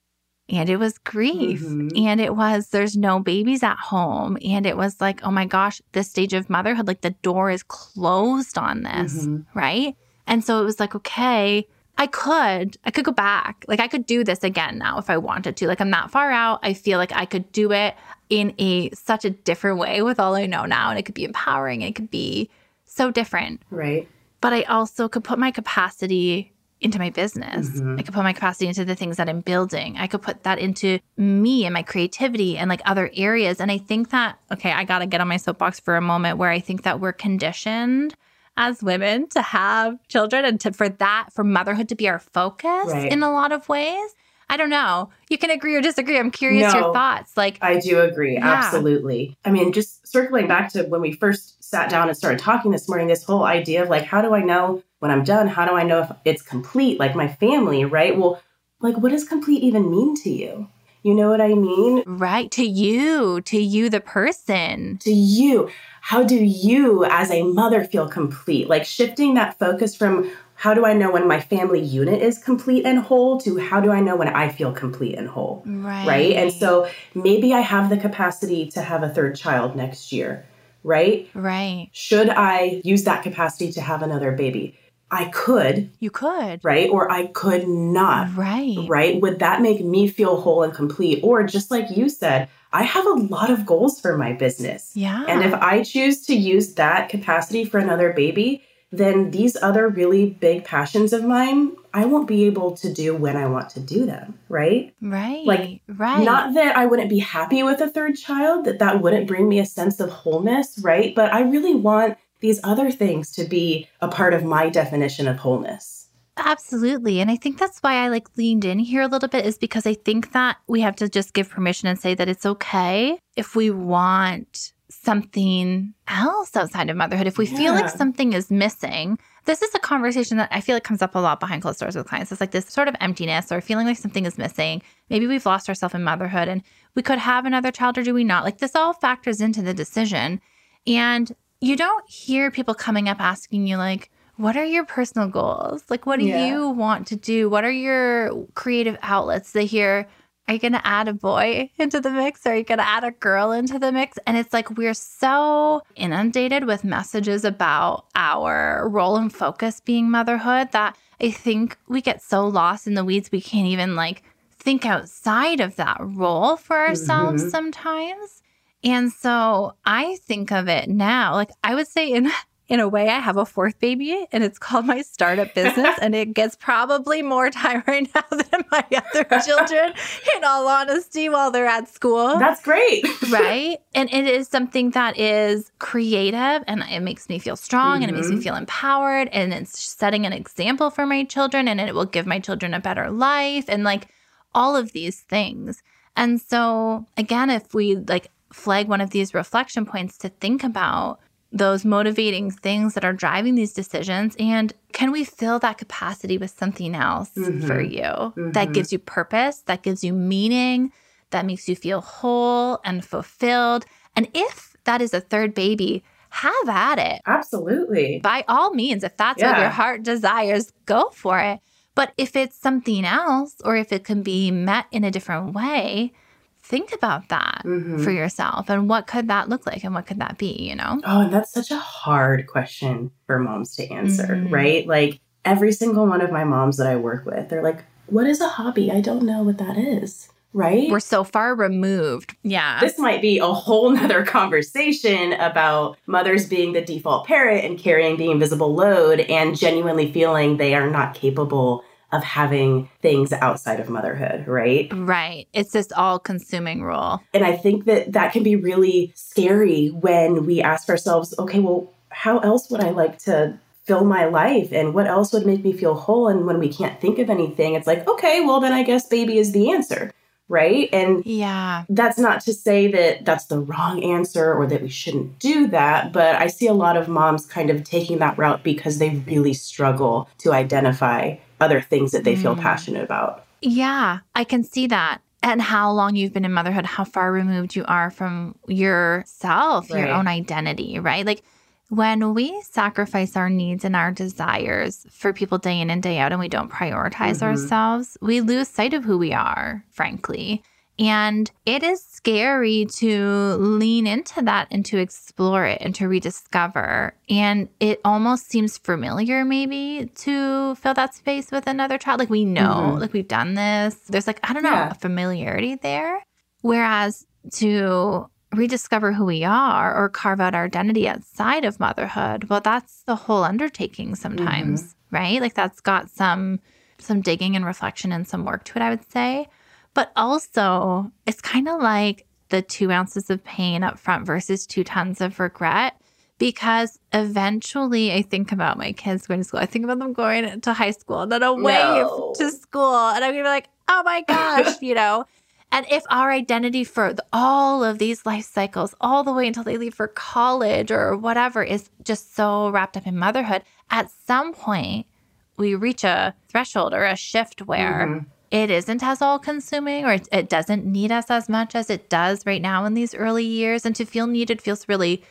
and it was grief. Mhm. And it was, there's no babies at home. And it was like, oh my gosh, this stage of motherhood, like the door is closed on this, Mhm. right? And so it was like, okay, I could, I could go back. Like I could do this again now if I wanted to. Like I'm that far out. I feel like I could do it in a such a different way with all I know now. And it could be empowering. It could be so different. Right. But I also could put my capacity into my business. Mhm. I could put my capacity into the things that I'm building. I could put that into me and my creativity and like other areas. And I think that, okay, I got to get on my soapbox for a moment where I think that we're conditioned as women to have children and to for that for motherhood to be our focus Right. in a lot of ways. I don't know. You can agree or disagree. I'm curious No. your thoughts. Like I do agree. Yeah. Absolutely. I mean, just circling back to when we first sat down and started talking this morning, this whole idea of like, how do I know when I'm done? How do I know if it's complete? Like my family, right? Well, like, what does complete even mean to you? You know what I mean? right to you, to you the person. To you, how do you as a mother feel complete? Like shifting that focus from how do I know when my family unit is complete and whole to how do I know when I feel complete and whole? Right. right? And so maybe I have the capacity to have a third child next year, right? Right. Should I use that capacity to have another baby? I could, You could. right? Or I could not, Right. right? Would that make me feel whole and complete? Or just like you said, I have a lot of goals for my business. Yeah. And if I choose to use that capacity for another baby, then these other really big passions of mine, I won't be able to do when I want to do them, right? right. like, right. Not that I wouldn't be happy with a third child, that that wouldn't bring me a sense of wholeness, right? But I really want these other things to be a part of my definition of wholeness. Absolutely. And I think that's why I like leaned in here a little bit is because I think that we have to just give permission and say that it's okay if we want something else outside of motherhood. If we feel like something is missing, this is a conversation that I feel like comes up a lot behind closed doors with clients. It's like this sort of emptiness or feeling like something is missing. Maybe we've lost ourselves in motherhood and we could have another child or do we not? Like this all factors into the decision. And you don't hear people coming up asking you, like, what are your personal goals? Like, what do Yeah. you want to do? What are your creative outlets? They hear, are you going to add a boy into the mix? Are you going to add a girl into the mix? And it's like we're so inundated with messages about our role and focus being motherhood that I think we get so lost in the weeds, we can't even like think outside of that role for ourselves Mhm. sometimes. And so I think of it now, like I would say in in a way I have a fourth baby and it's called my startup business and it gets probably more time right now than my other children in all honesty while they're at school. That's great. right? And it is something that is creative and it makes me feel strong and it makes me Mhm. feel empowered and it's setting an example for my children and it will give my children a better life and like all of these things. And so again, if we like flag one of these reflection points to think about those motivating things that are driving these decisions and can we fill that capacity with something else for Mhm. you that Mhm. gives you purpose that gives you meaning that makes you feel whole and fulfilled and if that is a third baby have at it Absolutely. by all means if that's what your heart desires go for it but if it's something else or if it can be met in a different way think about that Mhm. for yourself and what could that look like and what could that be you know Oh, and that's such a hard question for moms to answer, Mhm. right? Like every single one of my moms that I work with, they're like, What is a hobby? I don't know what that is, right? we're so far removed yeah this might be a whole nother conversation about mothers being the default parent and carrying the invisible load and genuinely feeling they are not capable of having things outside of motherhood, right? right it's this all consuming role And I think that that can be really scary when we ask ourselves, okay, well, how else would I like to fill my life? And what else would make me feel whole? And when we can't think of anything, it's like, okay, well, then I guess baby is the answer, right? And yeah that's not to say that that's the wrong answer or that we shouldn't do that, but I see a lot of moms kind of taking that route because they really struggle to identify other things that they feel Mm. passionate about. Yeah, I can see that. And how long you've been in motherhood, how far removed you are from yourself, your own identity, right? Like when we sacrifice our needs and our desires for people day in and day out and we don't prioritize Mhm. ourselves, we lose sight of who we are, frankly. And it is scary to lean into that and to explore it and to rediscover. And it almost seems familiar, maybe, to fill that space with another child. Like we know, Mhm. like we've done this. There's like, I don't know, Yeah. a familiarity there. Whereas to rediscover who we are or carve out our identity outside of motherhood, well, that's the whole undertaking sometimes, right? Like that's got some some digging and reflection and some work to it, I would say. But also, it's kind of like the two ounces of pain up front versus two tons of regret. Because eventually, I think about my kids going to school. I think about them going to high school and then away No. to school. And I'm going to be like, oh my gosh, you know? And if our identity for the, all of these life cycles, all the way until they leave for college or whatever, is just so wrapped up in motherhood, at some point, we reach a threshold or a shift where Mhm. It isn't as all consuming or it, it doesn't need us as much as it does right now in these early years. And to feel needed feels really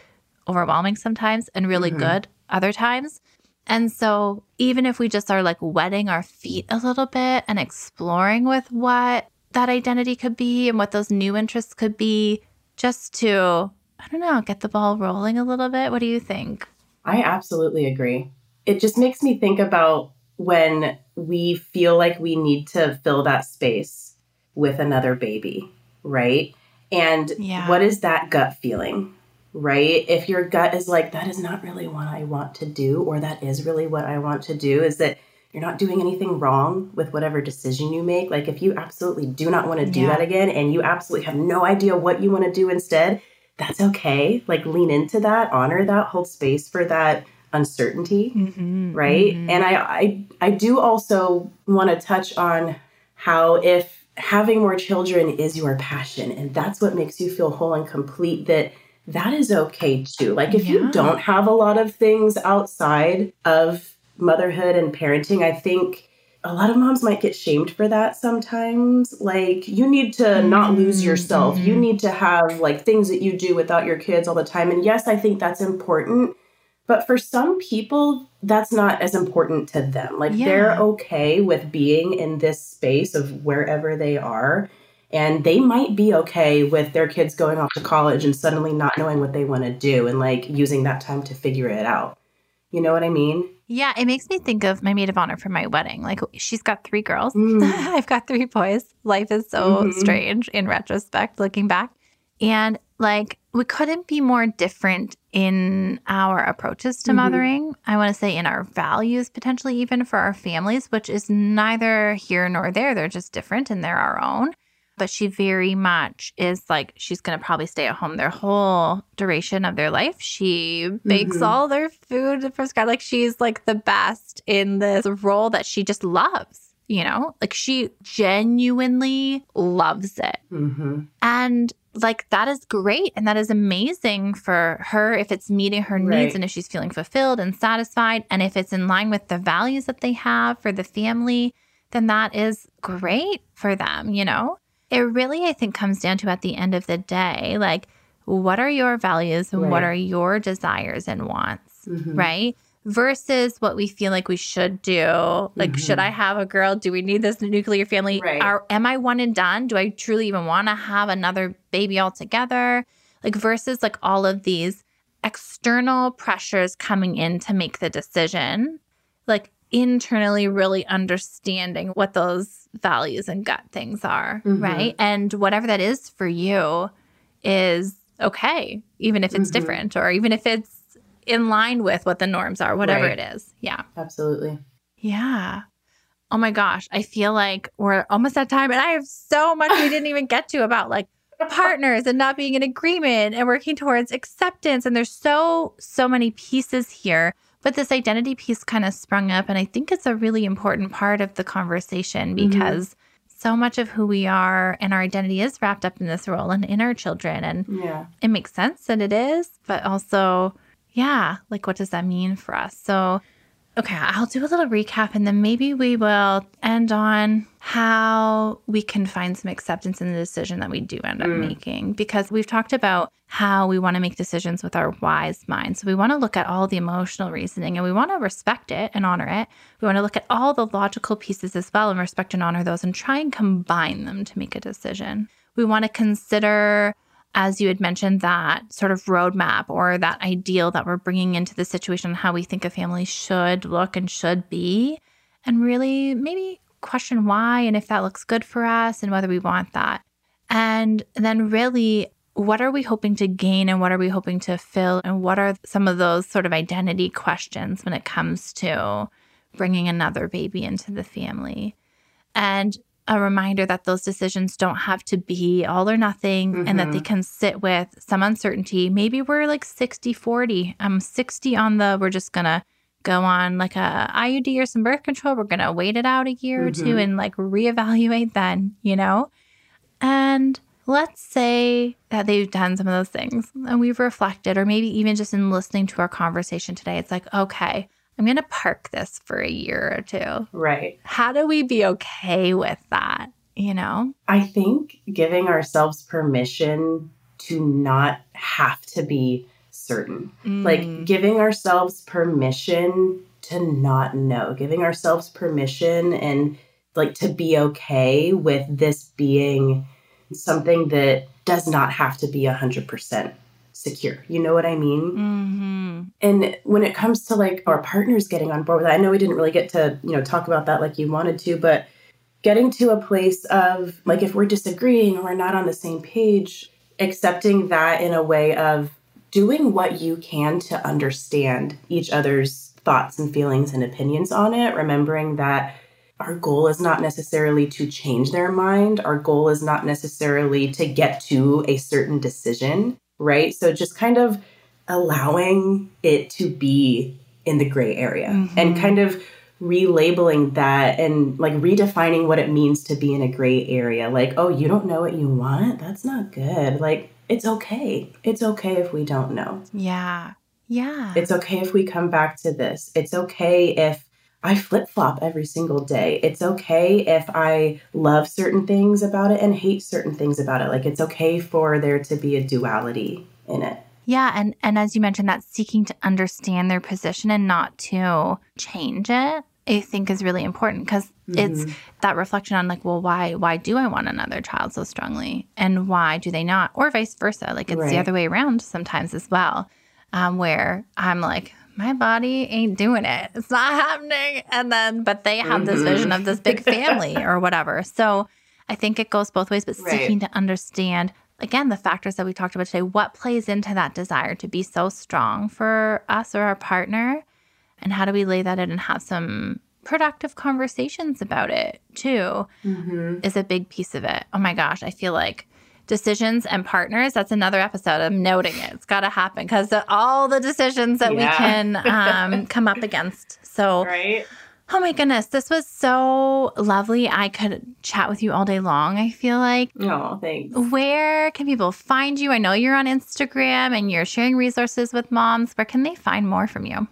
overwhelming sometimes and really Mhm. good other times. And so, even if we just are like wetting our feet a little bit and exploring with what that identity could be and what those new interests could be, just to, I don't know, get the ball rolling a little bit. What do you think? I absolutely agree. it just makes me think about when we feel like we need to fill that space with another baby, right? And Yeah. what is that gut feeling, right? If your gut is like, that is not really what I want to do, or that is really what I want to do, is that you're not doing anything wrong with whatever decision you make. Like, if you absolutely do not want to do Yeah. that again and you absolutely have no idea what you want to do instead, that's okay. Like, lean into that, honor that, hold space for that uncertainty Mhm, right mhm. and I, I i do also want to touch on how if having more children is your passion and that's what makes you feel whole and complete that that is okay too like if Yeah. you don't have a lot of things outside of motherhood and parenting i think a lot of moms might get shamed for that sometimes like you need to not lose yourself you mhm. need to have like things that you do without your kids all the time and yes i think that's important but for some people, that's not as important to them. Like they're okay with being in this space of wherever they are. And they might be okay with their kids going off to college and suddenly not knowing what they want to do and like using that time to figure it out. You know what I mean? Yeah, it makes me think of my maid of honor for my wedding. Like she's got three girls. Mm. I've got three boys. Life is so Mhm. strange in retrospect, looking back. And like we couldn't be more different in our approaches to Mhm. mothering. I want to say in our values, potentially even for our families, which is neither here nor there. They're just different and they're our own. But she very much is like, she's going to probably stay at home their whole duration of their life. She makes Mhm. all their food for Sky. Like, she's like the best in this role that she just loves, you know? Like, she genuinely loves it. Mm-hmm. And like that is great and that is amazing for her if it's meeting her needs and if she's feeling fulfilled and satisfied and if it's in line with the values that they have for the family then that is great for them you know it really i think comes down to at the end of the day like what are your values and what are your desires and wants Mhm. right? Versus what we feel like we should do. Like, Mhm. should I have a girl? Do we need this nuclear family? Right. Are, am I one and done? Do I truly even want to have another baby altogether? Like, versus like all of these external pressures coming in to make the decision, like internally really understanding what those values and gut things are, Mhm. right? And whatever that is for you is okay, even if it's Mhm. different or even if it's in line with what the norms are, whatever Right. it is. Yeah. Absolutely. Yeah. Oh my gosh. I feel like we're almost at time and I have so much we didn't even get to about like partners and not being in agreement and working towards acceptance. And there's so, so many pieces here. But this identity piece kind of sprung up. And I think it's a really important part of the conversation Mhm. because so much of who we are and our identity is wrapped up in this role and in our children. And Yeah. it makes sense that it is, but also, yeah, like what does that mean for us? So, okay, I'll do a little recap and then maybe we will end on how we can find some acceptance in the decision that we do end up Mm. making because we've talked about how we want to make decisions with our wise mind. So, we want to look at all the emotional reasoning and we want to respect it and honor it. We want to look at all the logical pieces as well and respect and honor those and try and combine them to make a decision. We want to consider as you had mentioned, that sort of roadmap or that ideal that we're bringing into the situation, how we think a family should look and should be, and really maybe question why and if that looks good for us and whether we want that. And then, really, what are we hoping to gain and what are we hoping to fill? And what are some of those sort of identity questions when it comes to bringing another baby into the family? And a reminder that those decisions don't have to be all or nothing and that they can sit with some uncertainty. Maybe we're like 60 40. I'm 60 on the, we're just going to go on like a IUD or some birth control. We're going to wait it out a year or two Mhm. and like reevaluate then, you know? And let's say that they've done some of those things and we've reflected, or maybe even just in listening to our conversation today, it's like, okay, I'm going to park this for a year or two Right. how do we be okay with that? You know? I think giving ourselves permission to not have to be certain. Mm. Like giving ourselves permission to not know, giving ourselves permission and like to be okay with this being something that does not have to be 100% secure. You know what I mean? Mm-hmm. And when it comes to like our partners getting on board with that, I know we didn't really get to, you know, talk about that like you wanted to, but getting to a place of like if we're disagreeing or we're not on the same page, accepting that in a way of doing what you can to understand each other's thoughts and feelings and opinions on it, remembering that our goal is not necessarily to change their mind. Our goal is not necessarily to get to a certain decision, right? So just kind of allowing it to be in the gray area mm-hmm. and kind of relabeling that and like redefining what it means to be in a gray area. Like, oh, you don't know what you want? That's not good. Like, it's okay. It's okay if we don't know. Yeah. Yeah. It's okay if we come back to this. It's okay if I flip flop every single day. It's okay if I love certain things about it and hate certain things about it. Like it's okay for there to be a duality in it. Yeah, and and as you mentioned that seeking to understand their position and not to change it, I think is really important because mm-hmm. it's that reflection on like, well, why why do I want another child so strongly, and why do they not, or vice versa. Like it's right. the other way around sometimes as well, um, where I'm like, my body ain't doing it. It's not happening. And then, but they have this vision of this big family or whatever. So I think it goes both ways, but right. seeking to understand, again, the factors that we talked about today, what plays into that desire to be so strong for us or our partner? And how do we lay that in and have some productive conversations about it too? Mm-hmm. Is a big piece of it. Oh my gosh, I feel like decisions and partners. That's another episode. I'm noting it. It's got to happen because all the decisions that yeah. we can um, come up against. So, right. Oh my goodness, this was so lovely. I could chat with you all day long, I feel like. Oh, thanks. Where can people find you? I know you're on Instagram and you're sharing resources with moms. Where can they find more from you?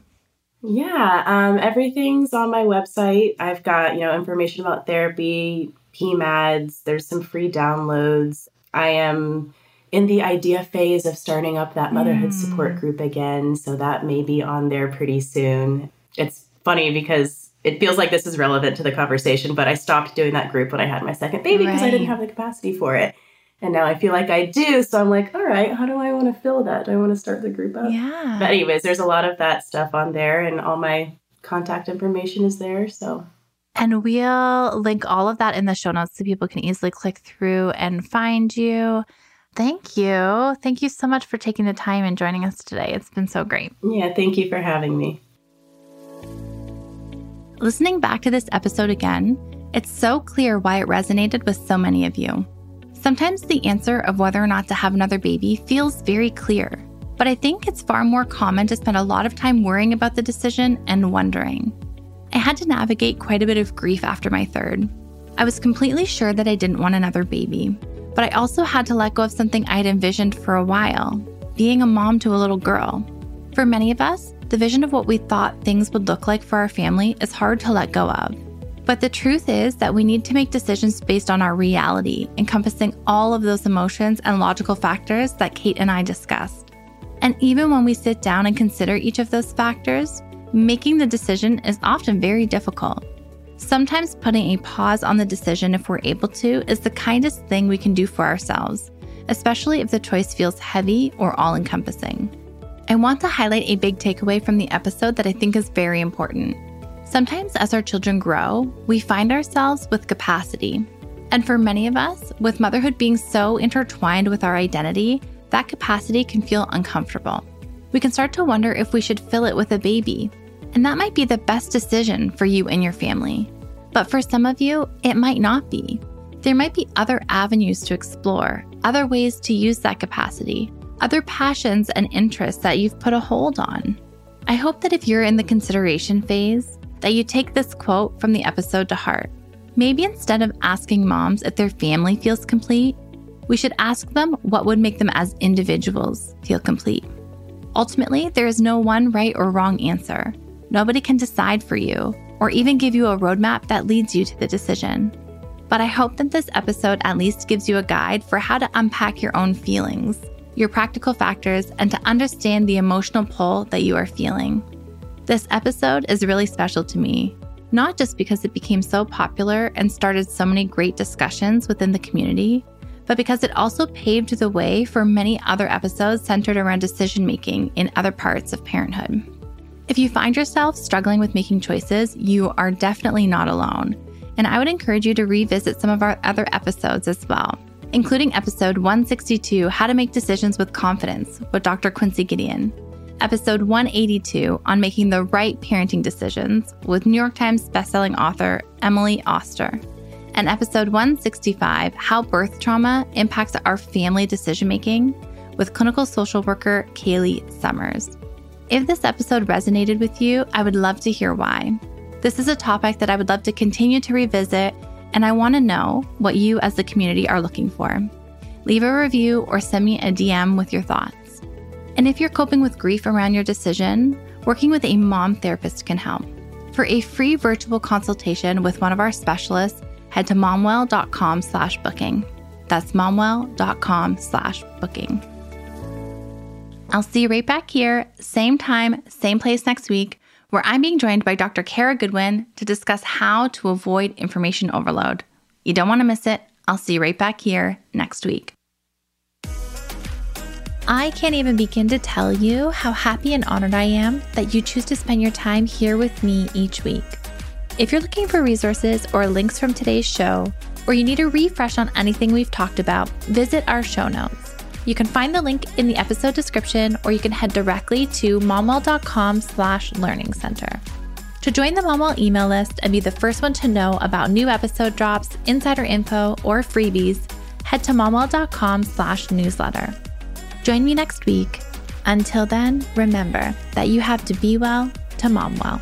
Yeah, um, everything's on my website. I've got, you know, information about therapy, PMADS, there's some free downloads. I am in the idea phase of starting up that motherhood mm. support group again. So that may be on there pretty soon. It's funny because it feels like this is relevant to the conversation, but I stopped doing that group when I had my second baby because right. I didn't have the capacity for it. And now I feel like I do. So I'm like, all right, how do I want to fill that? Do I want to start the group up? Yeah. But, anyways, there's a lot of that stuff on there, and all my contact information is there. So and we'll link all of that in the show notes so people can easily click through and find you. Thank you. Thank you so much for taking the time and joining us today. It's been so great. Yeah, thank you for having me. Listening back to this episode again, it's so clear why it resonated with so many of you. Sometimes the answer of whether or not to have another baby feels very clear, but I think it's far more common to spend a lot of time worrying about the decision and wondering. I had to navigate quite a bit of grief after my third. I was completely sure that I didn't want another baby, but I also had to let go of something I had envisioned for a while being a mom to a little girl. For many of us, the vision of what we thought things would look like for our family is hard to let go of. But the truth is that we need to make decisions based on our reality, encompassing all of those emotions and logical factors that Kate and I discussed. And even when we sit down and consider each of those factors, making the decision is often very difficult. Sometimes putting a pause on the decision if we're able to is the kindest thing we can do for ourselves, especially if the choice feels heavy or all encompassing. I want to highlight a big takeaway from the episode that I think is very important. Sometimes, as our children grow, we find ourselves with capacity. And for many of us, with motherhood being so intertwined with our identity, that capacity can feel uncomfortable. We can start to wonder if we should fill it with a baby and that might be the best decision for you and your family. But for some of you, it might not be. There might be other avenues to explore, other ways to use that capacity, other passions and interests that you've put a hold on. I hope that if you're in the consideration phase, that you take this quote from the episode to heart. Maybe instead of asking moms if their family feels complete, we should ask them what would make them as individuals feel complete. Ultimately, there is no one right or wrong answer. Nobody can decide for you or even give you a roadmap that leads you to the decision. But I hope that this episode at least gives you a guide for how to unpack your own feelings, your practical factors, and to understand the emotional pull that you are feeling. This episode is really special to me, not just because it became so popular and started so many great discussions within the community, but because it also paved the way for many other episodes centered around decision making in other parts of parenthood. If you find yourself struggling with making choices, you are definitely not alone. And I would encourage you to revisit some of our other episodes as well, including episode 162 How to Make Decisions with Confidence with Dr. Quincy Gideon, episode 182 on making the right parenting decisions with New York Times bestselling author Emily Oster, and episode 165 How Birth Trauma Impacts Our Family Decision Making with clinical social worker Kaylee Summers. If this episode resonated with you, I would love to hear why. This is a topic that I would love to continue to revisit, and I want to know what you as the community are looking for. Leave a review or send me a DM with your thoughts. And if you're coping with grief around your decision, working with a mom therapist can help. For a free virtual consultation with one of our specialists, head to momwell.com slash booking. That's momwell.com slash booking. I'll see you right back here, same time, same place next week, where I'm being joined by Dr. Kara Goodwin to discuss how to avoid information overload. You don't want to miss it. I'll see you right back here next week. I can't even begin to tell you how happy and honored I am that you choose to spend your time here with me each week. If you're looking for resources or links from today's show, or you need a refresh on anything we've talked about, visit our show notes. You can find the link in the episode description, or you can head directly to momwell.com slash learning center. To join the Momwell email list and be the first one to know about new episode drops, insider info, or freebies, head to momwell.com slash newsletter. Join me next week. Until then, remember that you have to be well to mom well.